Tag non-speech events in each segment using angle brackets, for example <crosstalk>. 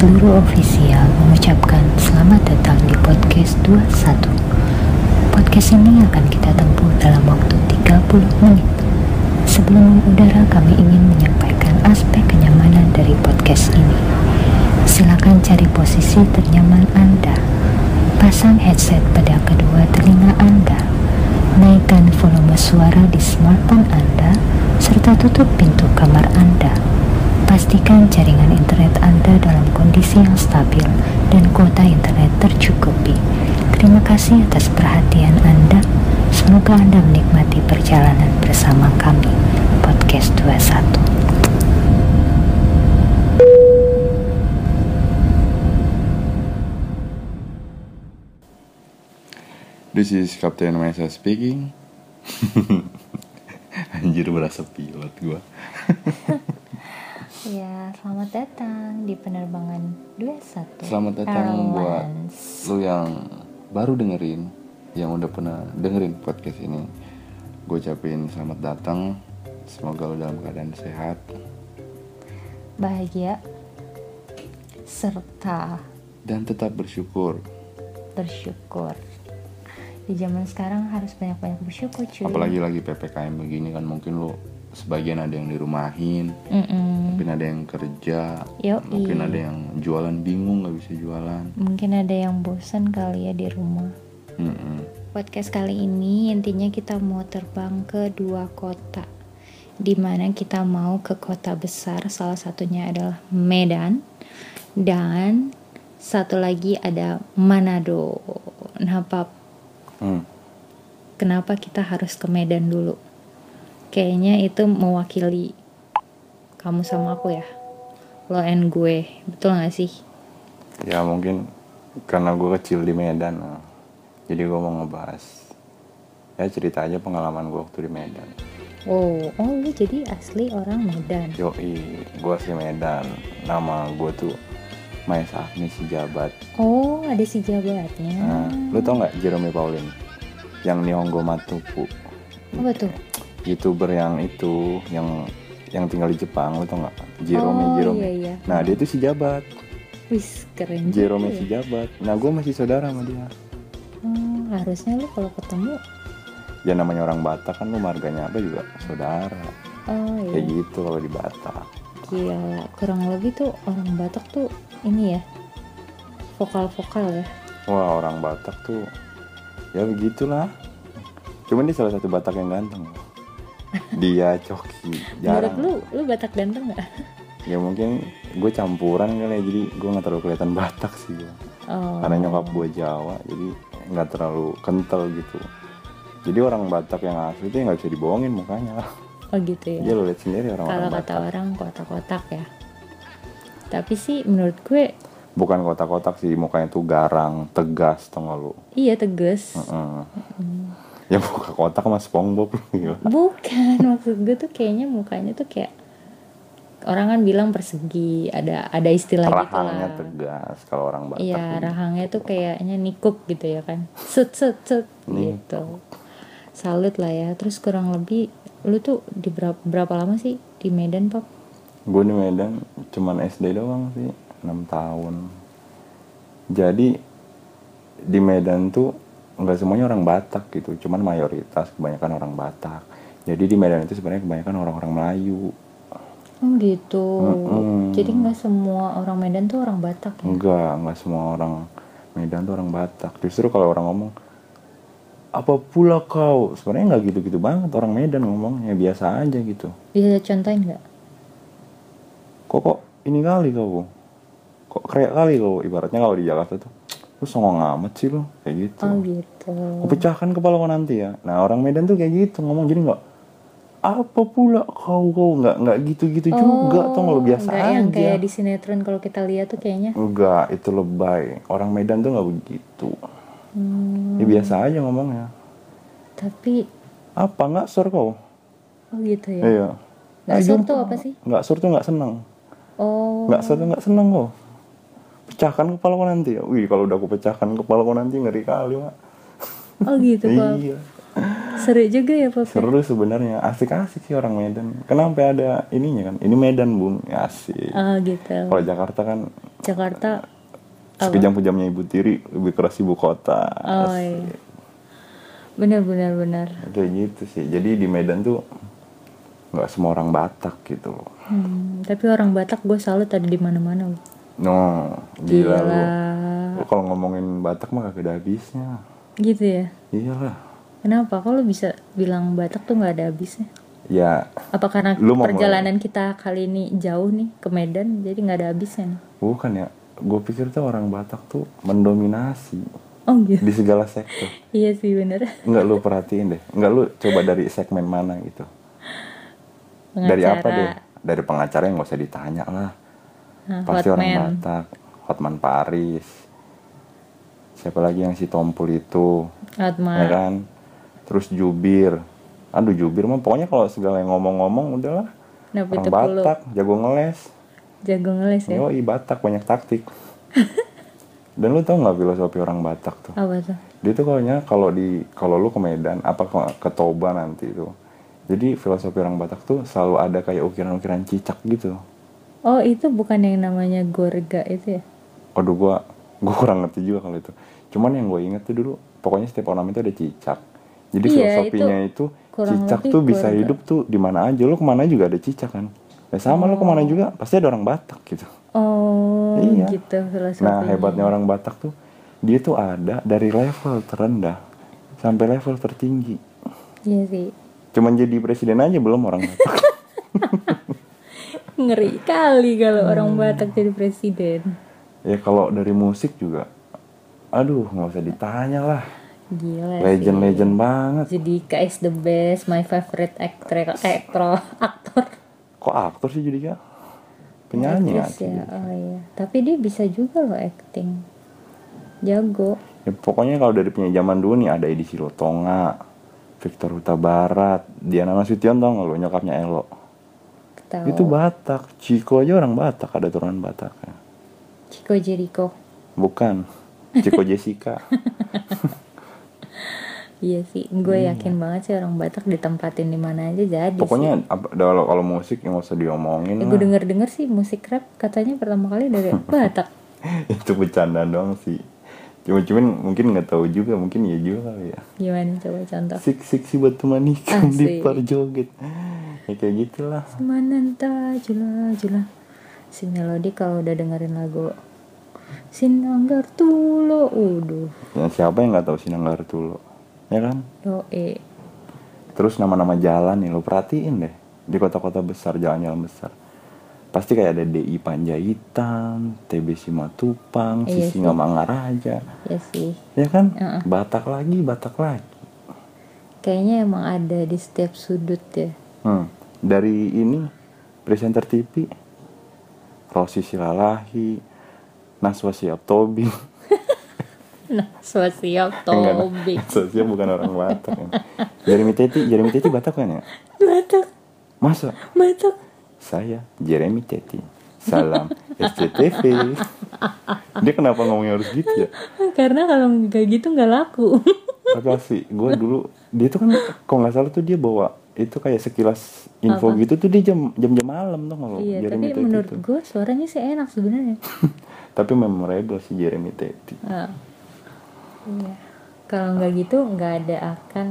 seluruh ofisial mengucapkan selamat datang di podcast 21. Podcast ini akan kita tempuh dalam waktu 30 menit. Sebelum udara kami ingin menyampaikan aspek kenyamanan dari podcast ini. Silakan cari posisi ternyaman Anda. Pasang headset pada kedua telinga Anda. Naikkan volume suara di smartphone Anda serta tutup pintu kamar Anda. Pastikan jaringan internet Anda dalam kondisi yang stabil dan kuota internet tercukupi. Terima kasih atas perhatian Anda. Semoga Anda menikmati perjalanan bersama kami. Podcast 21. This is Captain Mesa speaking. <laughs> Anjir berasa pilot gua. <laughs> Ya, selamat datang di penerbangan 21. Selamat datang buat Airlines. lu yang baru dengerin, yang udah pernah dengerin podcast ini. Gue ucapin selamat datang. Semoga lu dalam keadaan sehat. bahagia serta dan tetap bersyukur. bersyukur. Di zaman sekarang harus banyak-banyak bersyukur, cuy. Apalagi lagi PPKM begini kan mungkin lu sebagian ada yang dirumahin, Mm-mm. mungkin ada yang kerja, Yoi. mungkin ada yang jualan bingung nggak bisa jualan. Mungkin ada yang bosan kali ya di rumah. Mm-mm. Podcast kali ini intinya kita mau terbang ke dua kota Di mana kita mau ke kota besar Salah satunya adalah Medan Dan satu lagi ada Manado Nah Pap, Hmm. kenapa kita harus ke Medan dulu? Kayaknya itu mewakili kamu sama aku ya Lo and gue, betul gak sih? Ya mungkin karena gue kecil di Medan, nah. jadi gue mau ngebahas. Ya cerita aja pengalaman gue waktu di Medan. Oh, oh lu jadi asli orang Medan Yoi, gue si Medan. Nama gue tuh Maes Agni si Jabat. Oh, ada si jabatnya Nah, lu tau nggak Jerome Pauline? Yang Nihongo Matupu. Apa tuh? Youtuber yang itu, yang yang tinggal di Jepang, lu tau nggak? Jerome, oh, Jerome. iya iya. Nah, dia tuh si Jabat. Wis keren Jerome ya. si Jabat. Nah, gue masih saudara sama dia. Oh, harusnya lu kalau ketemu Ya namanya orang Batak kan lu marganya apa juga saudara. oh Kayak iya. gitu kalau di Batak. Gila, kurang lebih tuh orang Batak tuh ini ya. Vokal-vokal ya. Wah orang Batak tuh ya begitulah. Cuman dia salah satu Batak yang ganteng. Dia Coki Menurut jarang. lu, lu Batak ganteng gak? Ya mungkin gue campuran kali ya jadi gue nggak terlalu kelihatan Batak sih gue. Oh. Karena nyokap gue Jawa jadi nggak terlalu kental gitu. Jadi orang Batak yang asli tuh nggak bisa dibohongin mukanya. Oh gitu ya. Ya lo lihat sendiri Kalau orang-orang kata Batak. orang kotak-kotak ya. Tapi sih menurut gue Bukan kotak-kotak sih mukanya tuh garang, tegas tau gak lu. iya tegas. Heeh. Ya muka kotak sama SpongeBob gila. Bukan, maksud gue tuh kayaknya mukanya tuh kayak orang kan bilang persegi, ada ada istilah gitu rahangnya lah. tegas kalau orang Batak Iya, tuh. rahangnya tuh kayaknya nikuk gitu ya kan. Set set Nikuk. gitu. Salut lah ya. Terus kurang lebih lu tuh di berapa, berapa lama sih di Medan, Pap? gue di Medan cuman SD doang sih 6 tahun jadi di Medan tuh nggak semuanya orang Batak gitu cuman mayoritas kebanyakan orang Batak. Jadi di Medan itu sebenarnya kebanyakan orang-orang Melayu. Oh gitu. Mm-mm. Jadi nggak semua orang Medan tuh orang Batak ya? enggak enggak semua orang Medan tuh orang Batak. Justru kalau orang ngomong apa pula kau? Sebenarnya nggak gitu-gitu banget. Orang Medan ngomongnya biasa aja gitu. Bisa contohin nggak? kok kok ini kali kau? Kok kayak kali kau? Ibaratnya kalau di Jakarta tuh lu songong amat sih lu kayak gitu. Oh gitu. Aku pecahkan kepala kau nanti ya. Nah orang Medan tuh kayak gitu ngomong jadi nggak apa pula kau kau? Nggak nggak gitu-gitu juga tuh lu biasa Oh, nggak yang aja. kayak di sinetron kalau kita lihat tuh kayaknya. enggak itu lebay. Orang Medan tuh nggak begitu. Hmm, ya biasa aja ngomongnya. Tapi apa nggak sur kau? Oh gitu ya. iya. Nggak sur tuh apa sih? nggak sur tuh nggak senang Oh. nggak sur tuh nggak senang kau pecahkan kepala kau nanti ya wih kalau udah aku pecahkan kepala kau nanti ngeri kali mak Oh gitu kok. iya seru juga ya Pop. seru sebenarnya asik-asik sih orang Medan kenapa ada ininya kan ini Medan bung ya, asik Oh gitu. kalau Jakarta kan Jakarta. sekejam pejamnya ibu tiri lebih keras ibu kota Oh iya. Benar benar benar. kayak gitu sih jadi di Medan tuh nggak semua orang Batak gitu loh Hmm, tapi orang Batak gue salut ada di mana-mana. loh. No gila, lu Gila. Lu kalau ngomongin Batak mah gak ada habisnya Gitu ya. iyalah Kenapa? Kalau bisa bilang Batak tuh nggak ada habisnya? ya Apa karena Lu perjalanan kita kali ini jauh nih ke Medan, jadi nggak ada habisnya nih? bukan ya gue pikir tuh orang Batak tuh mendominasi Oh gitu. di segala sektor <laughs> iya sih bener. Nggak lu perhatiin deh Nggak lu coba dari segmen mana gitu Dari apa Pengacara. deh Dari pengacara yang gak usah ditanya lah Pasti orang Hotman. Batak Hotman Paris Siapa lagi yang si Tompul itu Hotman. ya kan Terus Jubir Aduh Jubir mah pokoknya kalau segala yang ngomong-ngomong udahlah Napi Orang tepulu. Batak jago ngeles Jago ngeles ya. Yoi Batak banyak taktik <laughs> Dan lu tau nggak filosofi orang Batak tuh Apa tuh? dia tuh kayaknya kalau di kalau lu ke Medan apa ke, ke Toba nanti itu jadi filosofi orang Batak tuh selalu ada kayak ukiran-ukiran cicak gitu Oh itu bukan yang namanya gorga itu ya? Aduh gua gua kurang ngerti juga kalau itu cuman yang gue inget tuh dulu pokoknya setiap ornamen itu ada cicak jadi Iya, filosofinya itu, kurang cicak tuh bisa keluarga. hidup tuh di mana aja lu ke mana juga ada cicak kan ya sama lu ke mana juga pasti ada orang Batak gitu Oh Iya. gitu filosofinya. Nah hebatnya orang Batak tuh dia tuh ada dari level terendah sampai level tertinggi. Iya sih. Cuman jadi presiden aja belum orang Batak. <laughs> Ngeri kali kalau Hmm. orang Batak jadi presiden. ya kalau dari musik juga, aduh nggak usah ditanya lah. Gila Legend-legend banget. sih. Judika is the best, my favorite actor, actor, <laughs> aktor. Kok aktor sih Judika? Penyanyi nggak Aktris sih? ya. Oh iya. Tapi dia bisa juga loh acting. Jago. Ya, pokoknya kalau dari penyanyi zaman dulu nih ada Edi Silotonga, Victor Huta Barat, Diana Nasution tau nggak lo nyokapnya Elo. Tahu. Itu Batak, Ciko aja orang Batak, ada turunan Batak. Chico Jericho. Bukan, Ciko Jessica. <laughs> Iya sih, gue yakin banget sih orang Batak ditempatin di mana aja jadi. Pokoknya kalau kalau musik yang usah diomongin. Ya, lah. gue denger denger sih musik rap katanya pertama kali dari <laughs> Batak. itu bercanda doang sih cuma cuman mungkin nggak tahu juga mungkin ya juga kali ya Gimana coba contoh? sik sik si batu manikam di parjoget ya kayak gitulah Semananta jula jula. Si melodi kalau udah dengerin lagu Sinanggar Tulo, uduh, ya, siapa yang nggak tahu Sinanggar Tulo ya kan doe. terus nama-nama jalan nih lo perhatiin deh di kota-kota besar jalan-jalan besar pasti kayak ada DI Panjaitan, TB Simatupang, Iya Sisinga Mangaraja, Ya sih, ya kan? Heeh. Batak lagi, Batak lagi. kayaknya emang ada di setiap sudut ya. Hmm. Dari ini presenter TV Rosi Silalahi Naswa Siap Tobing <laughs> Nah, sosial Enggak, tobing. Naswa Siap bukan orang Batak ya. Jeremy Teti Jeremy Teti Batak kan ya? Batak, Masa? Batak. saya Jeremy Teti. Salam <laughs> SCTV Dia kenapa ngomongnya harus gitu ya? Karena kalau nggak gitu nggak laku. Tapi asli gue dulu Dia tuh kan kalau nggak salah tuh dia bawa itu kayak sekilas info gitu tuh dia jam jam jam malam tuh kalau iya, Jeremy tapi menurut tuh. gue suaranya sih enak sebenarnya. <laughs> tapi memorable sih Jeremy Teti Ah. Iya. Kalau nggak gitu nggak ada akan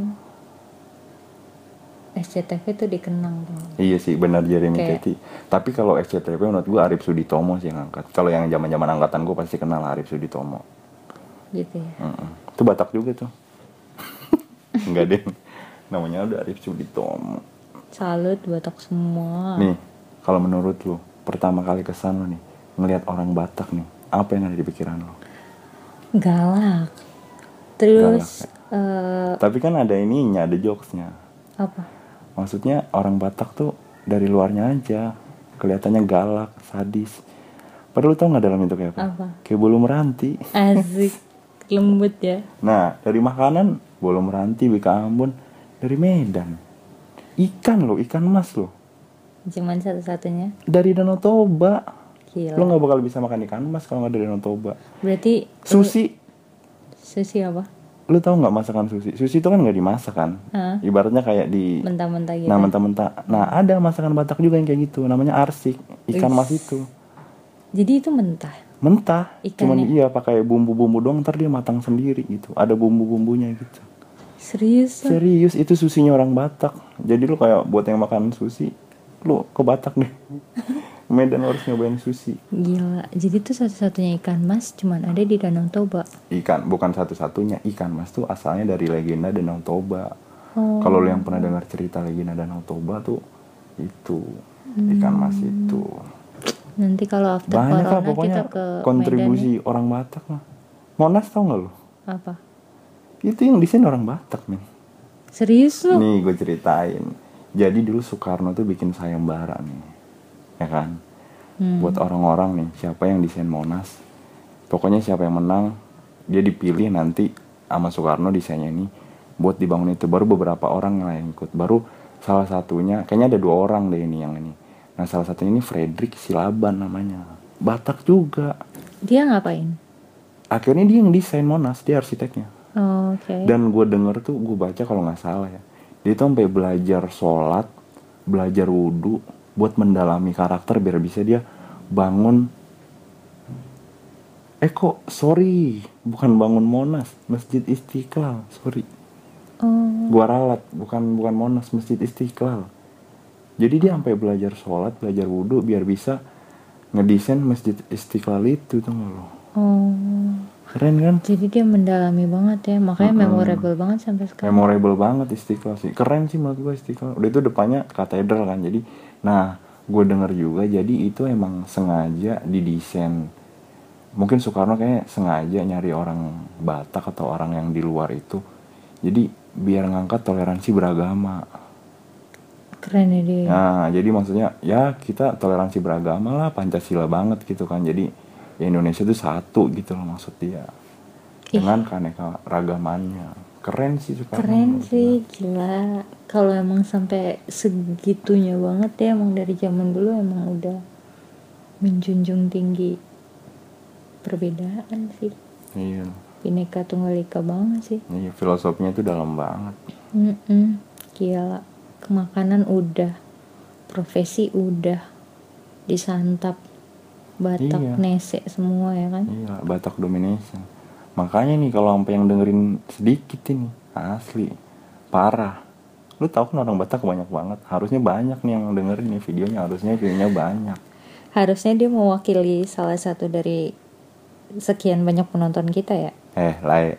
SCTV tuh dikenang tuh. Iya sih benar Jeremy Kayak- Teti. Tapi kalau SCTV menurut gue Arif Suditomo sih yang angkat. Kalau yang zaman zaman angkatan gue pasti kenal Arif Suditomo. Gitu ya. Mm-mm. Itu Batak juga tuh. <laughs> Enggak deh. Namanya udah Arif Suditomo. Salut Batak semua. Nih, kalau menurut lu pertama kali kesan lu nih ngelihat orang Batak nih, apa yang ada di pikiran lu? Galak. Terus eh, Tapi kan ada ininya, ada jokesnya. apa? Maksudnya orang Batak tuh dari luarnya aja kelihatannya galak, sadis. Padahal lu tau nggak dalam itu kayak apa? Apa? Kayak bulu meranti. Asik. <laughs> Lembut ya. Nah, dari makanan bolu meranti, bika ambon, dari Medan. Ikan lo, ikan emas lo. Cuman satu-satunya. Dari Danau Toba. Gila. Lo nggak bakal bisa makan ikan emas kalau nggak dari Danau Toba. Berarti Sushi, sushi apa? lu tahu nggak masakan sushi sushi itu kan nggak dimasak kan Hah? ibaratnya kayak di mentah-mentah gitu nah mentah-mentah nah ada masakan Batak juga yang kayak gitu namanya arsik ikan Wih. mas itu jadi itu mentah mentah cuman Ikannya? iya pakai bumbu-bumbu doang ntar dia matang sendiri gitu ada bumbu-bumbunya gitu serius? Serius itu susinya orang Batak. Jadi lu kayak buat yang makan sushi lu ke Batak deh. <laughs> Medan harus nyobain sushi. Gila jadi itu satu-satunya ikan mas cuman ada di Danau Toba? Ikan bukan satu-satunya. Ikan mas tuh asalnya dari legenda Danau Toba. Oh. Kalau lu yang pernah dengar cerita legenda Danau Toba tuh itu. Ikan mas itu. Nanti kalau after banyak lah corona pokoknya kita ke kontribusi orang Batak lah. Monas tau nggak lu? Medan ya? apa itu yang desain orang Batak men. Serius lo nih gue ceritain. Jadi dulu Soekarno tuh bikin sayembara nih ya kan? Hmm. buat orang-orang nih siapa yang desain Monas pokoknya siapa yang menang dia dipilih nanti sama Soekarno desainnya ini buat dibangun itu. Baru beberapa orang yang ikut. Baru salah satunya kayaknya ada dua orang deh ini yang ini. Nah salah satunya ini Frederick Silaban namanya. Batak juga. Dia ngapain? Akhirnya dia yang desain Monas dia arsiteknya oh, oke. Dan gue denger tuh gue baca kalau nggak salah ya. Dia tuh sampai belajar sholat belajar wudhu buat mendalami karakter biar bisa dia bangun. Eh kok sorry bukan bangun monas masjid istiqlal sorry. Oh. Gua ralat bukan bukan monas masjid istiqlal. Jadi dia sampai belajar sholat belajar wudhu biar bisa ngedesain masjid istiqlal itu tuh lo? Oh keren kan? Jadi dia mendalami banget ya makanya Mm-mm. memorable banget sampai sekarang. Memorable banget istiqlal sih. Keren sih menurut gue istiqlal. Udah itu depannya katedral kan jadi nah gue denger juga jadi itu emang sengaja didesain. Mungkin Soekarno kayak sengaja nyari orang Batak atau orang yang di luar itu. Jadi biar ngangkat toleransi beragama. Keren ya dia. Nah jadi maksudnya ya kita toleransi beragama lah Pancasila banget gitu kan. Jadi ya Indonesia itu satu gitu loh maksud dia. Dengan keaneka ragamannya. Keren sih Soekarno keren sih gila. Kalau emang sampai segitunya banget ya emang dari zaman dulu emang udah menjunjung tinggi perbedaan sih. Iya. Bineka tunggal ika banget sih. Iya, filosofinya itu dalam banget. Mm-mm. gila. Kemakanan udah profesi udah disantap Batak Iya. nese semua ya kan Iya, Batak domination. Makanya nih kalau sampai yang dengerin sedikit ini, asli parah. Lu tahu kan orang Batak banyak banget. Harusnya banyak nih yang dengerin nih videonya, harusnya videonya banyak. harusnya dia mewakili salah satu dari sekian banyak penonton kita ya Eh, Lai.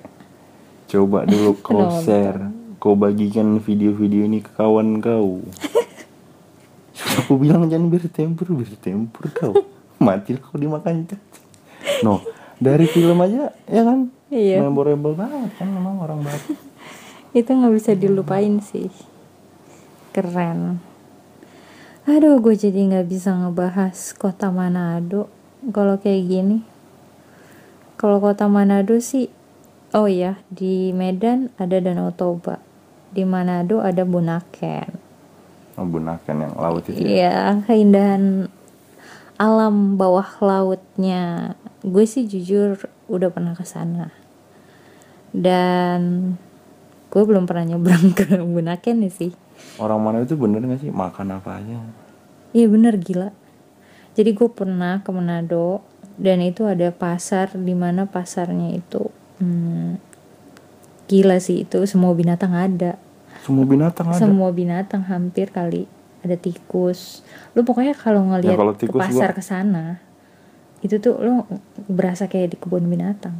Coba dulu <laughs> kau share, kau bagikan video-video ini ke kawan kau. <laughs> Aku bilang jangan bertempur, bertempur kau. Mati kau dimakan cacing. No, dari film aja ya kan? Iya. Memorable banget kan memang orang Batak. <laughs> itu nggak bisa dilupain sih keren aduh gue jadi nggak bisa ngebahas kota Manado kalau kayak gini kalau kota Manado sih oh ya di Medan ada Danau Toba di Manado ada Bunaken Menggunakan yang laut itu. ya. Iya, keindahan alam bawah lautnya. Gue sih jujur udah pernah ke sana. Dan gue belum pernah nyebrang ke <laughs> Bunaken sih. Orang mana itu bener gak sih makan apa aja? Iya bener gila. Jadi gue pernah ke Manado dan itu ada pasar di mana pasarnya itu hmm, gila sih itu semua binatang ada. Semua binatang ada. semua binatang hampir kali ada tikus. Lu pokoknya kalau ngelihat Ya, ke pasar ke sana itu tuh lu berasa kayak di kebun binatang.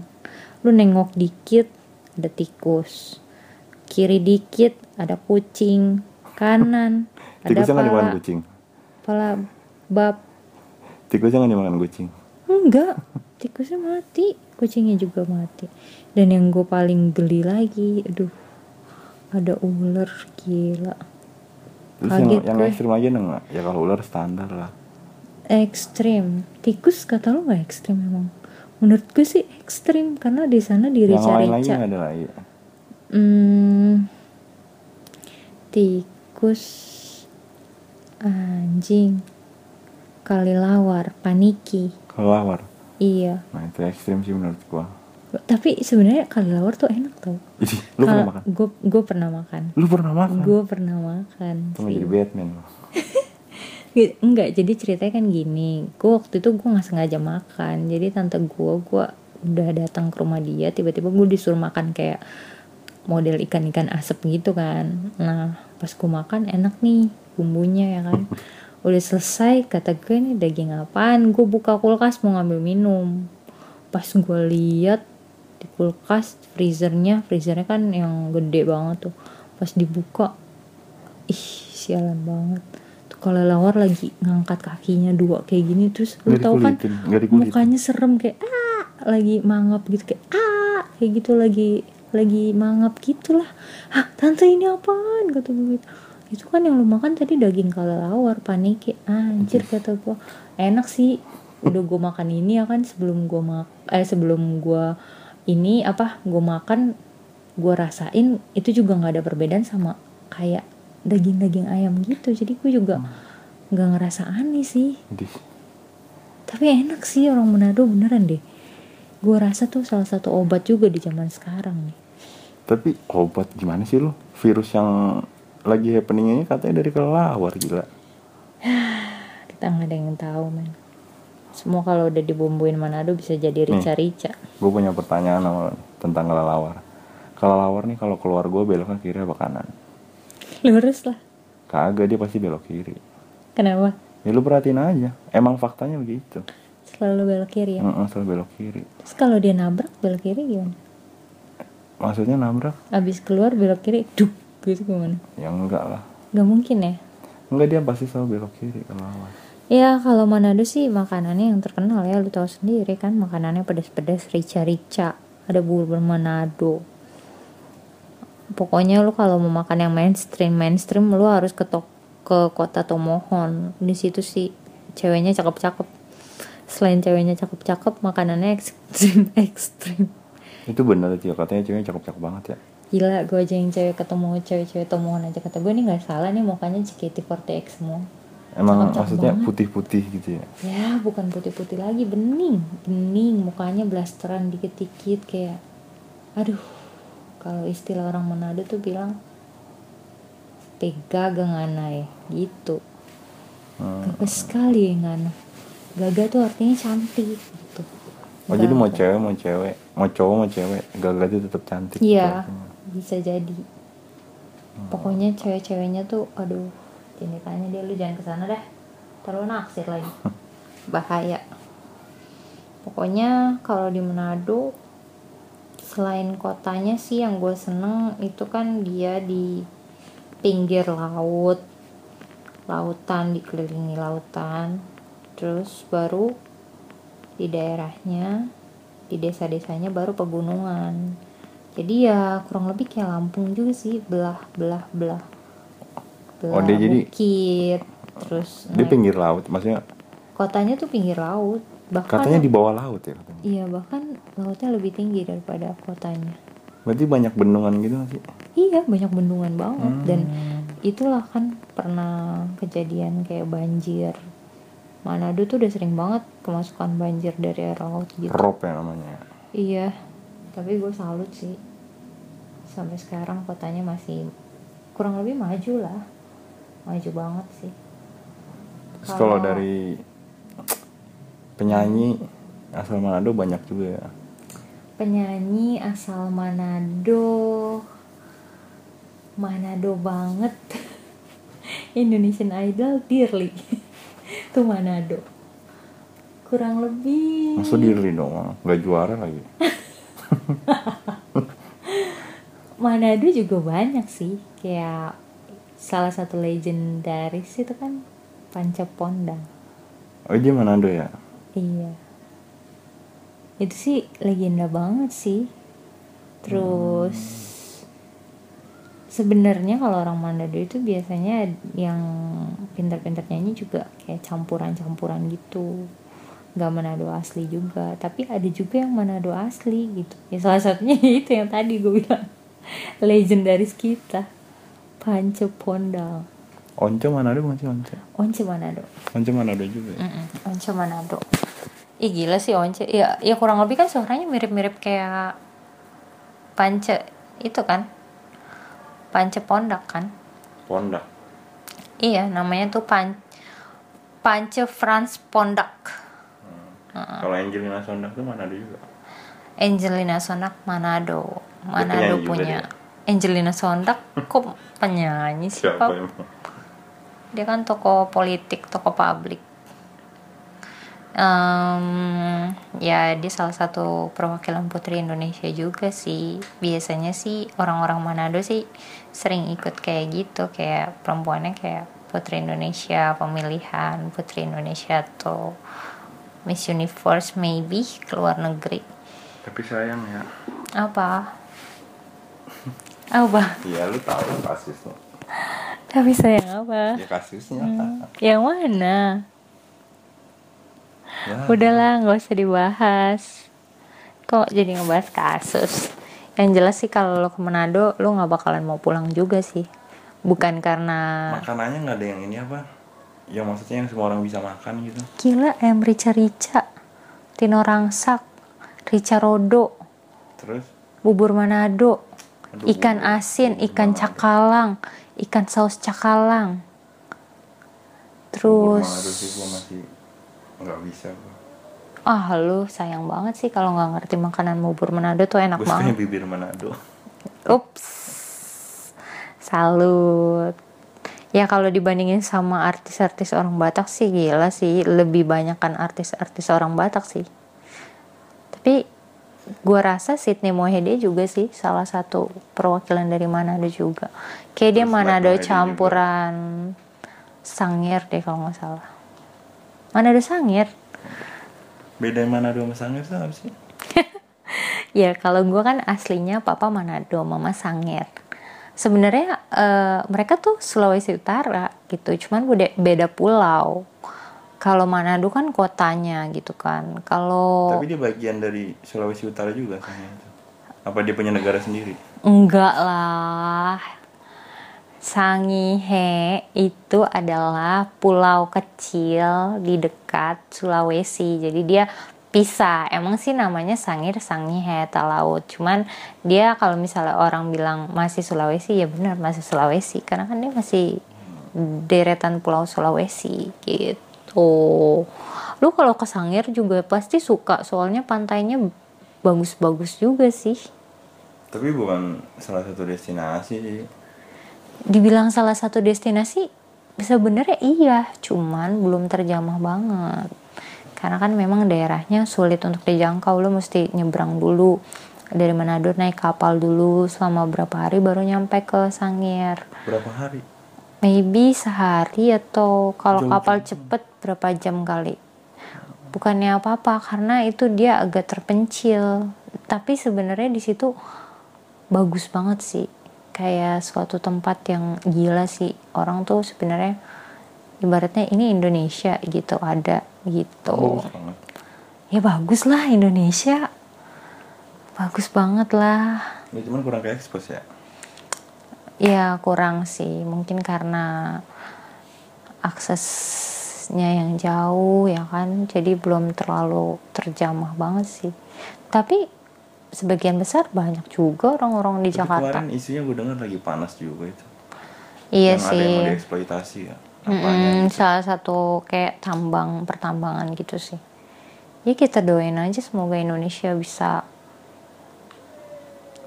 Lu nengok dikit ada tikus. Kiri dikit ada kucing. Kanan <laughs> ada dimakan pala. kucing. pala bab. Tikusnya nggak dimakan kucing. enggak tikusnya mati. Kucingnya juga mati. Dan yang gue paling geli lagi aduh ada ular gila Terus Kaget yang, yang gue. ekstrim aja enggak? Ya kalau ular standar lah. ekstrim tikus kata lo nggak ekstrim memang menurut gue sih ekstrim karena di sana di yang lain lagi ada lagi. hmm, tikus anjing kalilawar paniki Kelawar. iya Nah itu ekstrim sih menurut gua. Tapi sebenarnya kelelawar tuh enak tau. Ih, lu pernah makan? gue gue pernah makan. Lu pernah makan? Gue pernah makan <laughs> nggak sih. jadi Batman Enggak, jadi ceritanya kan gini. Gue waktu itu gue gak sengaja makan. Jadi tante gue, gue udah datang ke rumah dia Tiba-tiba gue disuruh makan kayak model ikan-ikan asap gitu kan. Nah, pas gue makan enak nih bumbunya ya kan? <laughs> Udah selesai, kata gue ini daging apaan? Gue buka kulkas mau ngambil minum. Pas gue lihat di kulkas freezernya Freezernya kan yang gede banget tuh. Pas dibuka Ih, sialan banget. Tuh kalau lawar lagi ngangkat kakinya dua kayak gini terus lu tau kan mukanya serem kayak ah lagi mangap gitu kayak ah kayak gitu lagi lagi mangap gitulah. Ah tante ini apaan? kata gue gitu. Itu kan yang lu makan tadi daging kelelawar panik kayak anjir kata gue enak sih. Udah gue makan ini ya kan sebelum gue mak eh sebelum gue ini apa gue makan gue rasain itu juga nggak ada perbedaan sama kayak daging-daging ayam gitu jadi gue juga nggak ngerasa aneh sih Idih. tapi enak sih orang Manado beneran deh gue rasa tuh salah satu obat juga di zaman sekarang nih Tapi obat gimana sih lu? Virus yang lagi happeningnya katanya dari kelelawar gila. <sighs> kita nggak ada yang tahu men semua kalau udah dibumbuin Manado bisa jadi rica-rica Gue punya pertanyaan sama tentang kelelawar. Kelelawar nih kalau keluar gue belok ke kiri apa kanan? lurus lah Kagak dia pasti belok kiri. kenapa Ya lu perhatiin aja. Emang faktanya begitu. selalu belok kiri ya Heeh, selalu belok kiri. terus kalau dia nabrak belok kiri gimana Maksudnya nabrak? abis keluar belok kiri duk gitu gimana Ya enggak lah. nggak mungkin ya Enggak dia pasti selalu belok kiri kelelawar. Ya kalau Manado sih makanannya yang terkenal ya lu tahu sendiri kan makanannya pedas-pedas rica-rica ada bubur Manado. Pokoknya lu kalau mau makan yang mainstream mainstream lu harus ke tok ke kota Tomohon. Di situ sih ceweknya cakep-cakep. Selain ceweknya cakep-cakep makanannya ekstrim <laughs> ekstrim. Itu bener sih katanya ceweknya cakep-cakep banget ya. gila gue aja yang cewek ketemu cewek-cewek Tomohon aja. Kata gue ini nggak salah nih mukanya JKT48 semua Emang maksudnya putih-putih gitu ya. Ya bukan putih-putih lagi bening. Bening mukanya blasteran dikit-dikit kayak Aduh Kalau istilah orang Manado tuh bilang Tega gengana ya Gitu. Hmm. Gagah sekali ngana. Gaga tuh artinya cantik gitu. Oh jadi mau cewek mau cewek, mau cowok mau cewek, gagal itu tetap cantik. Iya gitu artinya. bisa jadi. Pokoknya cewek-ceweknya tuh Aduh Jadi tanya dia lu jangan ke sana dah. Terlalu naksir lagi. <laughs> Bahaya. Pokoknya kalau di Manado Selain kotanya sih yang gue seneng Itu kan dia di pinggir laut. Lautan dikelilingi lautan. Terus baru di daerahnya di desa-desanya baru pegunungan. Jadi ya kurang lebih kayak Lampung juga sih belah belah belah belah Oh, dia jadi- bukit terus naik- pinggir laut, maksudnya kotanya tuh pinggir laut bahkan katanya di bawah laut ya katanya. iya bahkan lautnya lebih tinggi daripada kotanya Berarti banyak bendungan gitu sih? iya banyak bendungan banget dan Hmm. itulah kan pernah kejadian kayak banjir Manado tuh udah sering banget kemasukan banjir dari air laut gitu Rob ya namanya. Iya, tapi gue salut sih. Sampai sekarang kotanya masih kurang lebih maju lah. Maju banget sih. Terus kalau dari penyanyi asal Manado banyak juga ya. Penyanyi asal Manado. Manado banget. <laughs> Indonesian Idol Dearly. <laughs> Tuh Manado. Kurang lebih Maksud diri dong, nggak juara lagi. <laughs> Manado juga banyak sih kayak salah satu legendaris itu kan Pancapondang. Oh dia Manado ya? iya. Itu sih legenda banget sih. Terus sebenarnya kalau orang Manado itu biasanya yang pintar-pintar nyanyi juga kayak campuran-campuran gitu. Nggak Manado asli juga tapi ada juga yang Manado asli gitu. Ya salah satunya <laughs> itu yang tadi gue bilang <laughs> legendaris kita Panco Pondal Once Manado bukan sih Once? Once Manado Once Manado juga ya? Mm-mm, Once Manado Ih gila sih Once. Ya, ya kurang lebih kan suaranya mirip-mirip kayak Pance itu kan. Pance Pondak kan. Pondak. Iya, namanya tuh Pan Pance Franz Pondak. Kalau Angelina Sondak tuh mana ada juga. Angelina Sondak Manado. Manado juga punya. Angelina Sondak kok penyanyi sih, Siapa Pap? emang? Dia kan tokoh politik, tokoh publik. Em, ya dia salah satu perwakilan putri Indonesia juga sih. Biasanya sih orang-orang Manado sih sering ikut kayak gitu, kayak perempuannya kayak putri Indonesia, pemilihan putri Indonesia atau Miss Universe maybe ke luar negeri. Tapi sayang ya. Apa? Apa? Iya lu tahu kasusnya. Tapi sayang apa? Ya kasusnya. Yang mana? Ya. Udahlah, nggak usah dibahas. Kok jadi ngebahas kasus? Yang jelas sih kalau lo ke Manado, lo nggak bakalan mau pulang juga sih. Bukan karena Makanannya nggak ada yang ini apa? Yang maksudnya yang semua orang bisa makan gitu. gila ayam rica-rica, tino rangsak, rica rodo, Terus bubur Manado, Aduh, ikan asin, ikan cakalang, ikan saus cakalang. Terus masih nggak bisa. gua. ah lu sayang banget sih kalau nggak ngerti makanan bubur Manado tuh enak banget. sukanya bibir Manado. Ups. Salut. Ya kalau dibandingin sama artis-artis orang Batak sih gila sih, lebih banyak kan artis-artis orang Batak sih. Tapi gua rasa Sydney Mohede juga sih salah satu perwakilan dari Manado juga. Kayak dia Terus Manado campuran Sangir deh kalau nggak salah. Manado Sangir. Beda Manado sama Sangir tuh apa sih? <laughs> Ya kalau gue kan aslinya papa Manado, mama Sangir. Sebenarnya eh, mereka tuh Sulawesi Utara gitu, cuman beda, beda pulau. Kalau Manado kan kotanya gitu kan. Kalau Tapi dia bagian dari Sulawesi Utara juga Sangir itu. Apa dia punya negara sendiri? enggak lah. Sangihe itu adalah pulau kecil di dekat Sulawesi. Jadi dia pisah. Emang sih namanya Sangir Sangihe Talaut. Cuman dia kalau misalnya orang bilang masih Sulawesi ya benar masih Sulawesi karena kan dia masih deretan pulau Sulawesi gitu. Lu kalau ke Sangir juga pasti suka soalnya pantainya bagus-bagus juga sih. Tapi bukan salah satu destinasi sih. dibilang salah satu destinasi sebenarnya iya cuman belum terjamah banget karena kan memang daerahnya sulit untuk dijangkau lo mesti nyebrang dulu dari Manado naik kapal dulu selama berapa hari baru nyampe ke Sangir Berapa hari? Maybe sehari atau kalau Jauh kapal cepet berapa jam kali. Bukannya apa-apa karena itu dia agak terpencil. Tapi sebenarnya di situ bagus banget sih. Kayak suatu tempat yang gila sih. Orang tuh sebenarnya ibaratnya ini Indonesia gitu ada gitu. Bagus banget. ya bagus lah Indonesia. Bagus banget lah. Ya cuman kurang ke expose ya. Ya kurang sih, mungkin karena aksesnya yang jauh ya kan, jadi belum terlalu terjamah banget sih. Tapi sebagian besar banyak juga orang-orang di Tapi Jakarta. kemarin isunya gue dengar lagi panas juga itu. Iya yang ada yang sih. mau dieksploitasi ya. Mm-mm, gitu. salah satu kayak tambang pertambangan gitu sih. Ya kita doain aja semoga Indonesia bisa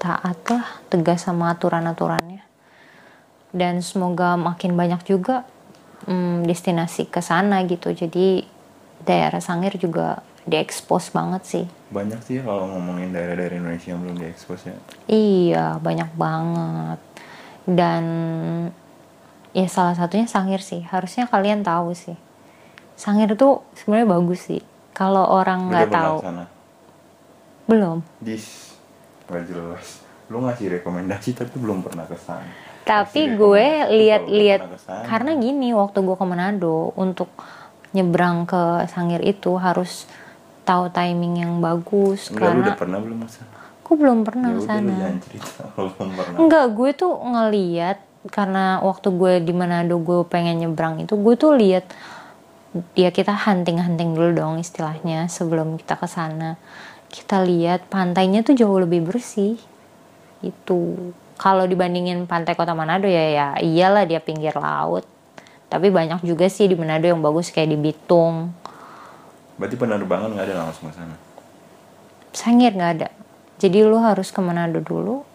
taat lah, tegas sama aturan-aturannya. Dan semoga makin banyak juga mm, destinasi ke sana gitu. Jadi daerah Sangir juga diekspos banget sih. Banyak sih kalau ngomongin daerah-daerah Indonesia yang belum diekspos ya. Iya, banyak banget. Dan ya salah satunya Sangir sih. Harusnya kalian tahu sih. Sangir tuh sebenarnya bagus sih. Kalau orang nggak tahu, ke sana? belum. Dis, gak jelas. Lu ngasih rekomendasi tapi belum pernah ke sana. Tapi gue lihat-lihat karena gini waktu gue ke Manado untuk nyebrang ke Sangir itu harus tahu timing yang bagus Enggak, lu karena udah pernah belum sana? gue belum pernah Ya sana. <laughs> belum pernah. Enggak, gue tuh ngeliat karena waktu gue di Manado gue pengen nyebrang itu gue tuh lihat dia kita hunting-hunting dulu dong istilahnya sebelum kita ke sana kita lihat pantainya tuh jauh lebih bersih itu kalau dibandingin pantai kota Manado ya ya iyalah dia pinggir laut. Tapi banyak juga sih di Manado yang bagus kayak di Bitung. Berarti penerbangan nggak ada langsung ke sana? Sangir nggak ada. Jadi lu harus ke Manado dulu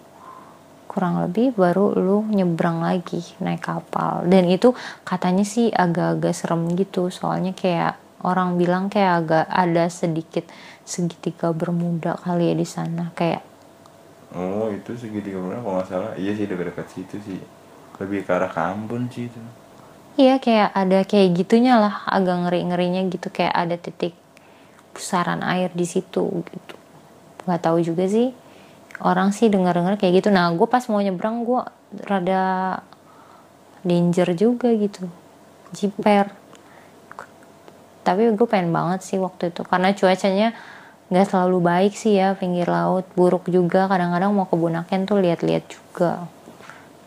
kurang lebih baru lu nyebrang lagi naik kapal. Dan itu katanya sih agak-agak serem gitu soalnya kayak orang bilang kayak agak ada sedikit segitiga bermuda kali ya di sana. Kayak oh itu segitiga kalau nggak salah. Iya sih dekat-dekat situ sih. Lebih ke arah kampung sih itu. Iya kayak ada kayak gitunya lah. Agak ngeri-ngerinya gitu. Kayak ada titik pusaran air di situ gitu. Nggak tahu juga sih. Orang sih dengar-dengar kayak gitu. Nah gue pas mau nyebrang gue rada danger juga gitu. Jiper. Tapi gue pengen banget sih waktu itu. Karena cuacanya nggak selalu baik sih ya pinggir laut buruk juga. Kadang-kadang mau ke Bunaken tuh lihat-lihat juga.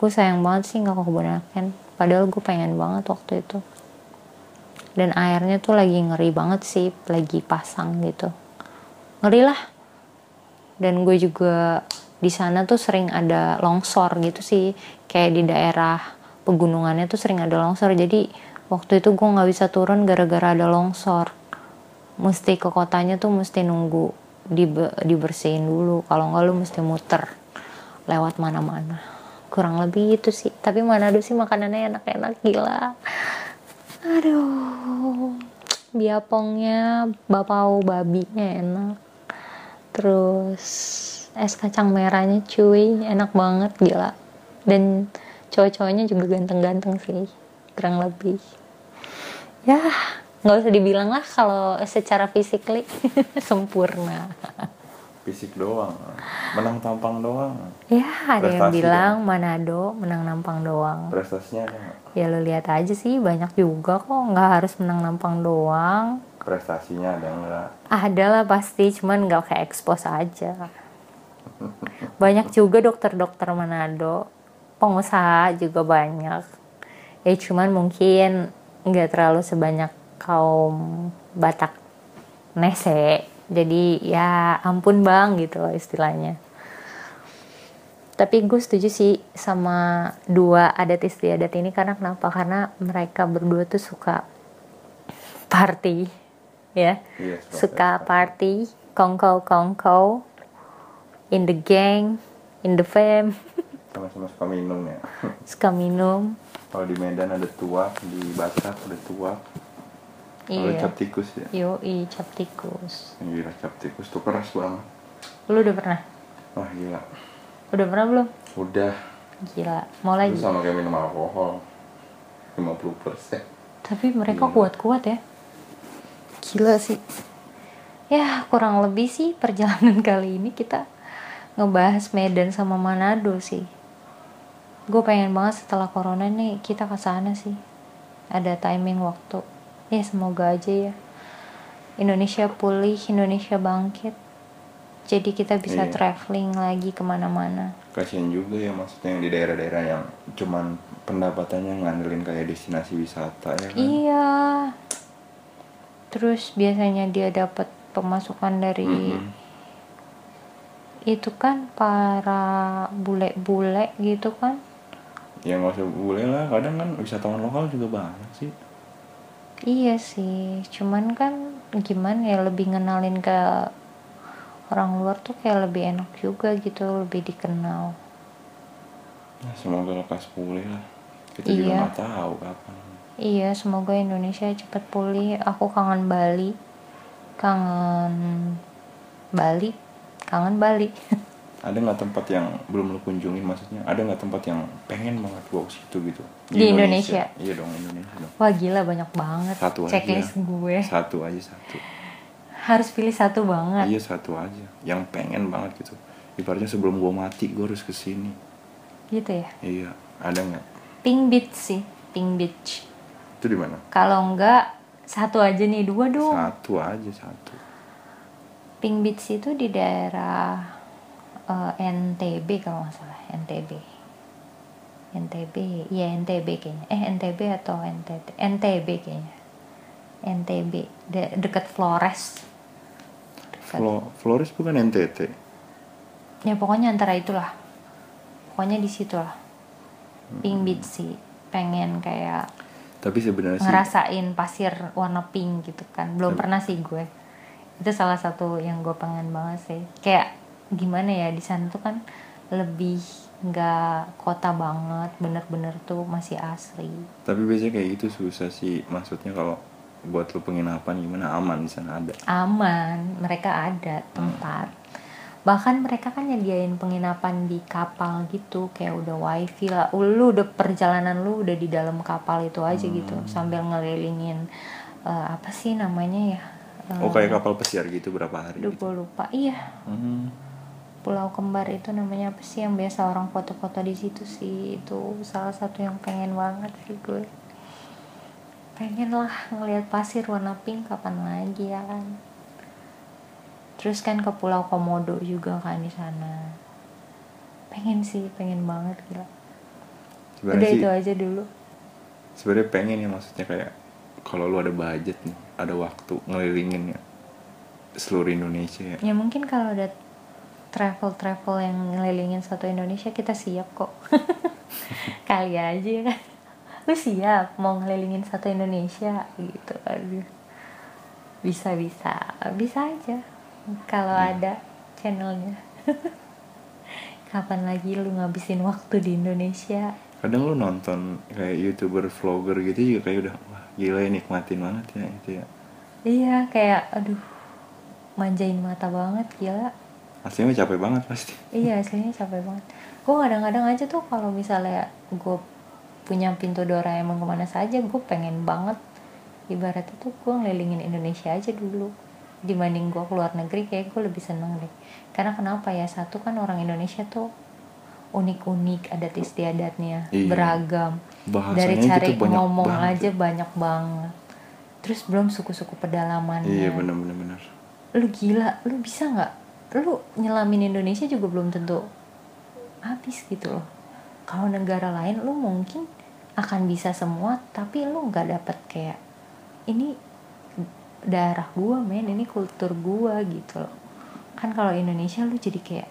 Gue sayang banget sih nggak ke Bunaken. Padahal gue pengen banget waktu itu. Dan airnya tuh lagi ngeri banget sih lagi pasang gitu. Ngeri lah. Dan gue juga di sana tuh sering ada longsor gitu sih. Kayak di daerah pegunungannya tuh sering ada longsor. Jadi waktu itu gue nggak bisa turun gara-gara ada longsor mesti ke kotanya tuh mesti nunggu dibe dibersihin dulu. Kalau nggak lu mesti muter lewat mana-mana. Kurang lebih itu sih. Tapi mana Manado sih makanannya enak-enak gila. Aduh. Biapongnya bapau babinya enak. Terus es kacang merahnya cuy enak banget gila. Dan cowok-cowoknya juga ganteng-ganteng sih kurang lebih. Ya nggak usah dibilang lah kalau secara fisikly <laughs> sempurna. Fisik doang. Menang tampang doang. Ya ada Prestasi yang bilang dong. Manado menang nampang doang. Prestasinya ada ya lo lihat aja sih banyak juga kok nggak harus menang nampang doang. Prestasinya ada nggak? Ada lah pasti cuman nggak kayak expose aja. Banyak juga dokter-dokter Manado. Pengusaha juga banyak. Ya cuman mungkin nggak terlalu sebanyak kaum Batak Nese. Jadi ya ampun bang gitu loh istilahnya. Tapi gue setuju sih sama dua adat istiadat ini. Karena kenapa? Karena mereka berdua tuh suka party ya. Iya, suka party. Kongkow kongkow in the gang in the fam. Sama-sama suka minum ya. <laughs> Suka minum. Kalau di Medan ada tuak di Batak ada tuak kalau iya cap tikus ya. Yoi cap tikus. Gila cap tikus tuh keras banget. Lu udah pernah? Wah gila. Udah pernah belum? Udah. Gila. Mau itu lagi sama kayak minum alkohol. 50 persen. Tapi mereka kuat-kuat ya. Gila sih. Ya kurang lebih sih perjalanan <laughs> kali ini kita ngebahas Medan sama Manado sih. Gue pengen banget setelah corona nih kita ke sana sih. Ada timing waktu ya semoga aja ya Indonesia pulih Indonesia bangkit jadi kita bisa Iya. traveling lagi ke mana-mana kasian juga ya maksudnya yang di daerah-daerah yang cuman pendapatannya ngandelin kayak destinasi wisata ya kan Iya. Terus biasanya dia dapat pemasukan dari Mm-mm. itu kan para bule-bule gitu kan. ya nggak usah boleh lah kadang kan wisatawan lokal juga banyak sih Iya sih, cuman kan gimana ya lebih ngenalin ke orang luar tuh kayak lebih enak juga gitu, lebih dikenal. nah, semoga lekas pulih lah kita juga Iya. nggak tahu kapan Iya, semoga Indonesia cepat pulih. Aku kangen Bali. Kangen Bali. Kangen Bali. <laughs> ada nggak tempat yang belum lu kunjungin maksudnya ada nggak tempat yang pengen banget gua ke situ gitu Di Indonesia? iya dong Indonesia dong Wah gila banyak banget Satu aja. checklist gue. satu aja satu Harus pilih satu banget. iya satu aja yang pengen banget gitu ibaratnya sebelum gua mati gua harus ke sini Gitu ya. iya ada nggak Pink Beach sih, Pink Beach. itu di mana Kalau enggak satu aja nih, dua dong. satu aja satu Pink Beach itu di daerah eh, NTB kalau nggak salah, NTB. NTB, iya NTB kayaknya. Eh NTB atau NTT? NTB kayaknya. NTB de- deket Flores Deket. Flo Flores bukan NTT ya pokoknya antara itulah pokoknya di situ lah Hmm. pink beach sih pengen kayak tapi sebenarnya sih ngerasain pasir warna pink gitu kan belum Tapi- pernah sih gue itu salah satu yang gue pengen banget sih kayak gimana ya di sana tuh kan lebih nggak kota banget bener-bener tuh masih asli tapi biasanya kayak gitu susah sih maksudnya kalau buat lu penginapan gimana? Aman di sana ada? Aman mereka ada tempat. Bahkan mereka kan nyediain penginapan di kapal gitu kayak udah wifi lah. Lu udah perjalanan lu udah di dalam kapal itu aja gitu sambil ngelilingin eh, apa sih namanya ya Eh, oh kayak kapal pesiar gitu berapa hari aduh gitu? lupa. Iya. Hmm. Pulau Kembar itu namanya apa sih? Yang biasa orang foto-foto di situ sih. Itu salah satu yang pengen banget sih gue. Pengen lah ngelihat pasir warna pink kapan lagi ya kan? Terus kan ke Pulau Komodo juga kan di sana. Pengen sih pengen banget gila. Sebenarnya udah sih itu aja dulu. Sebenarnya pengen ya maksudnya kayak kalau lu ada budget nih ada waktu ngelilingin ya seluruh Indonesia ya. Ya mungkin kalau ada travel travel yang ngelilingin satu Indonesia kita siap kok. <laughs> Kali aja kan lu siap mau ngelilingin satu Indonesia? Gitu aduh. Bisa bisa bisa aja. Kalau ada channelnya. <laughs> Kapan lagi lu ngabisin waktu di Indonesia? Kadang lu nonton kayak youtuber vlogger gitu juga kayak udah wah gila ya nikmatin banget ya itu ya. Iya kayak aduh manjain mata banget gila aslinya capek banget pasti. Iya aslinya capek banget. Gue kadang-kadang aja tuh kalau misalnya gue punya pintu Doraemon ke mana saja gue pengen banget. Ibaratnya tuh gue ngelilingin Indonesia aja dulu. Dibanding gue keluar negeri kayak gue lebih seneng deh. Karena kenapa ya? Satu kan orang Indonesia tuh unik-unik adat istiadatnya Iya. beragam. Bahasanya dari cari gitu banyak ngomong banget aja banyak banget. Terus belum suku-suku pedalamannya. Iya bener. Lu gila lu bisa nggak lu nyelamin Indonesia juga belum tentu habis gitu loh. Kalau negara lain lu mungkin akan bisa semua tapi lu nggak dapat kayak ini darah gua men ini kultur gua gitu loh. Kan kalau Indonesia lu jadi kayak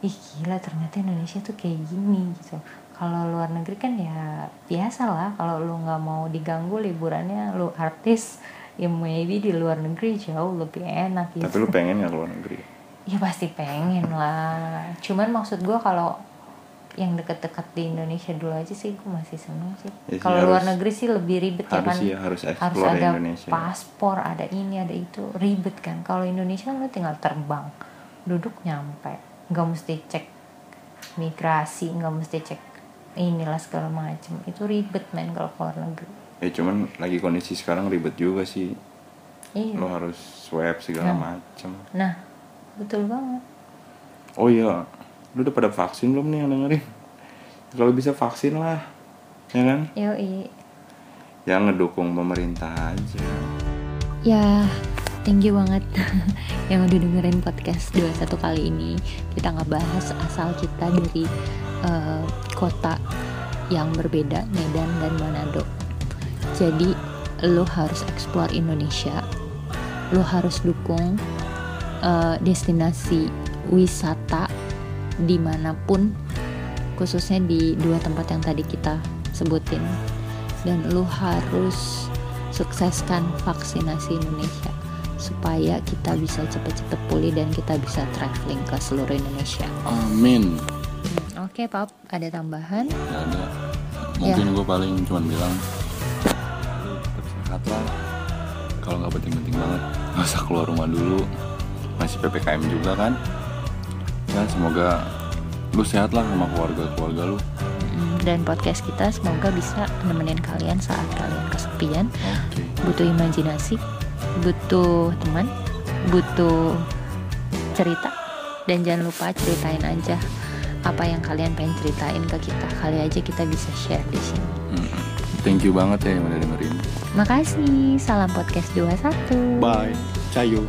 ih gila ternyata Indonesia tuh kayak gini gitu. Kalau luar negeri kan ya biasa lah kalau lu nggak mau diganggu liburannya lu artis ya maybe di luar negeri jauh lebih enak gitu. tapi lu pengen nggak keluar negeri ya pasti pengen lah. Cuman maksud gua kalau yang deket-deket di Indonesia dulu aja sih gue masih seneng sih. Ya sih, kalau luar harus- negeri sih lebih ribet ya harus kan. ya harus harus explore ada Indonesia. paspor ada ini ada itu ribet kan. Kalau Indonesia lu tinggal terbang duduk nyampe. Nggak mesti cek migrasi nggak mesti cek inilah segala macem. Itu ribet men kalau keluar negeri. Ya cuman lagi kondisi sekarang ribet juga sih. Iya. Lo harus swab segala Nah. macem. Nah betul banget oh iya lu udah pada vaksin belum nih yang dengerin kalau bisa vaksin lah ya kan yoi yang ngedukung pemerintah aja Ya, thank you banget <laughs> yang udah dengerin podcast 21 kali ini. Kita ngebahas asal kita dari eh, kota yang berbeda, Medan dan Manado. Jadi, lo harus explore Indonesia. Lo harus dukung eh, destinasi wisata di mana pun, khususnya di dua tempat yang tadi kita sebutin. Dan lo harus sukseskan vaksinasi Indonesia supaya kita bisa cepet-cepet pulih dan kita bisa traveling ke seluruh Indonesia. amin Oke, Pap, ada tambahan? ya ada Ya. mungkin gue paling cuman bilang lu tetap sehat lah kalau nggak penting-penting banget nggak usah keluar rumah dulu masih ppkm juga kan. Ya semoga lu sehat lah sama keluarga keluarga lu. Mm, Dan podcast kita semoga bisa nemenin kalian saat kalian kesepian, oke. Butuh imajinasi, butuh teman, butuh cerita, dan jangan lupa ceritain aja apa yang kalian pengen ceritain ke kita. Kali aja kita bisa share di sini. Thank you banget ya yang udah dengerin. Makasih, salam podcast 21. bye. Cayo